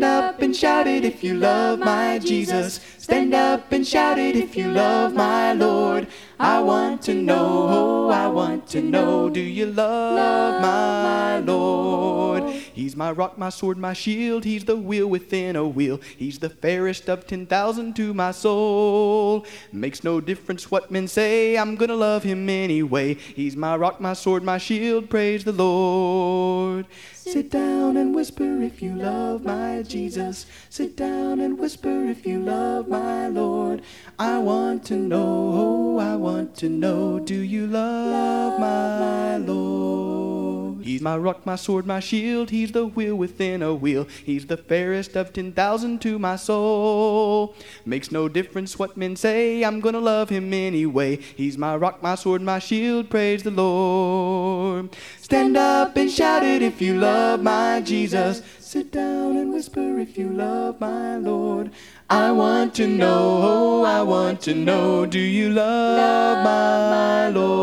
Stand up and shout it if you love my Jesus. Stand up and shout it if you love my Lord. I want to know, oh, I want to know, do you love my Lord? He's my rock, my sword, my shield. He's the wheel within a wheel. He's the fairest of 10,000 to my soul. Makes no difference what men say, I'm gonna love him anyway. He's my rock, my sword, my shield. Praise the Lord. Sit down and whisper if you love my Jesus. Sit down and whisper if you love my Lord. I want to know, oh, I want to know, do you love my? He's my rock, my sword, my shield. He's the wheel within a wheel. He's the fairest of 10,000 to my soul. Makes no difference what men say, I'm gonna love him anyway. He's my rock, my sword, my shield. Praise the Lord. Stand up and shout it if you love my Jesus. Sit down and whisper if you love my Lord. I want to know, oh, I want to know, do you love my Lord?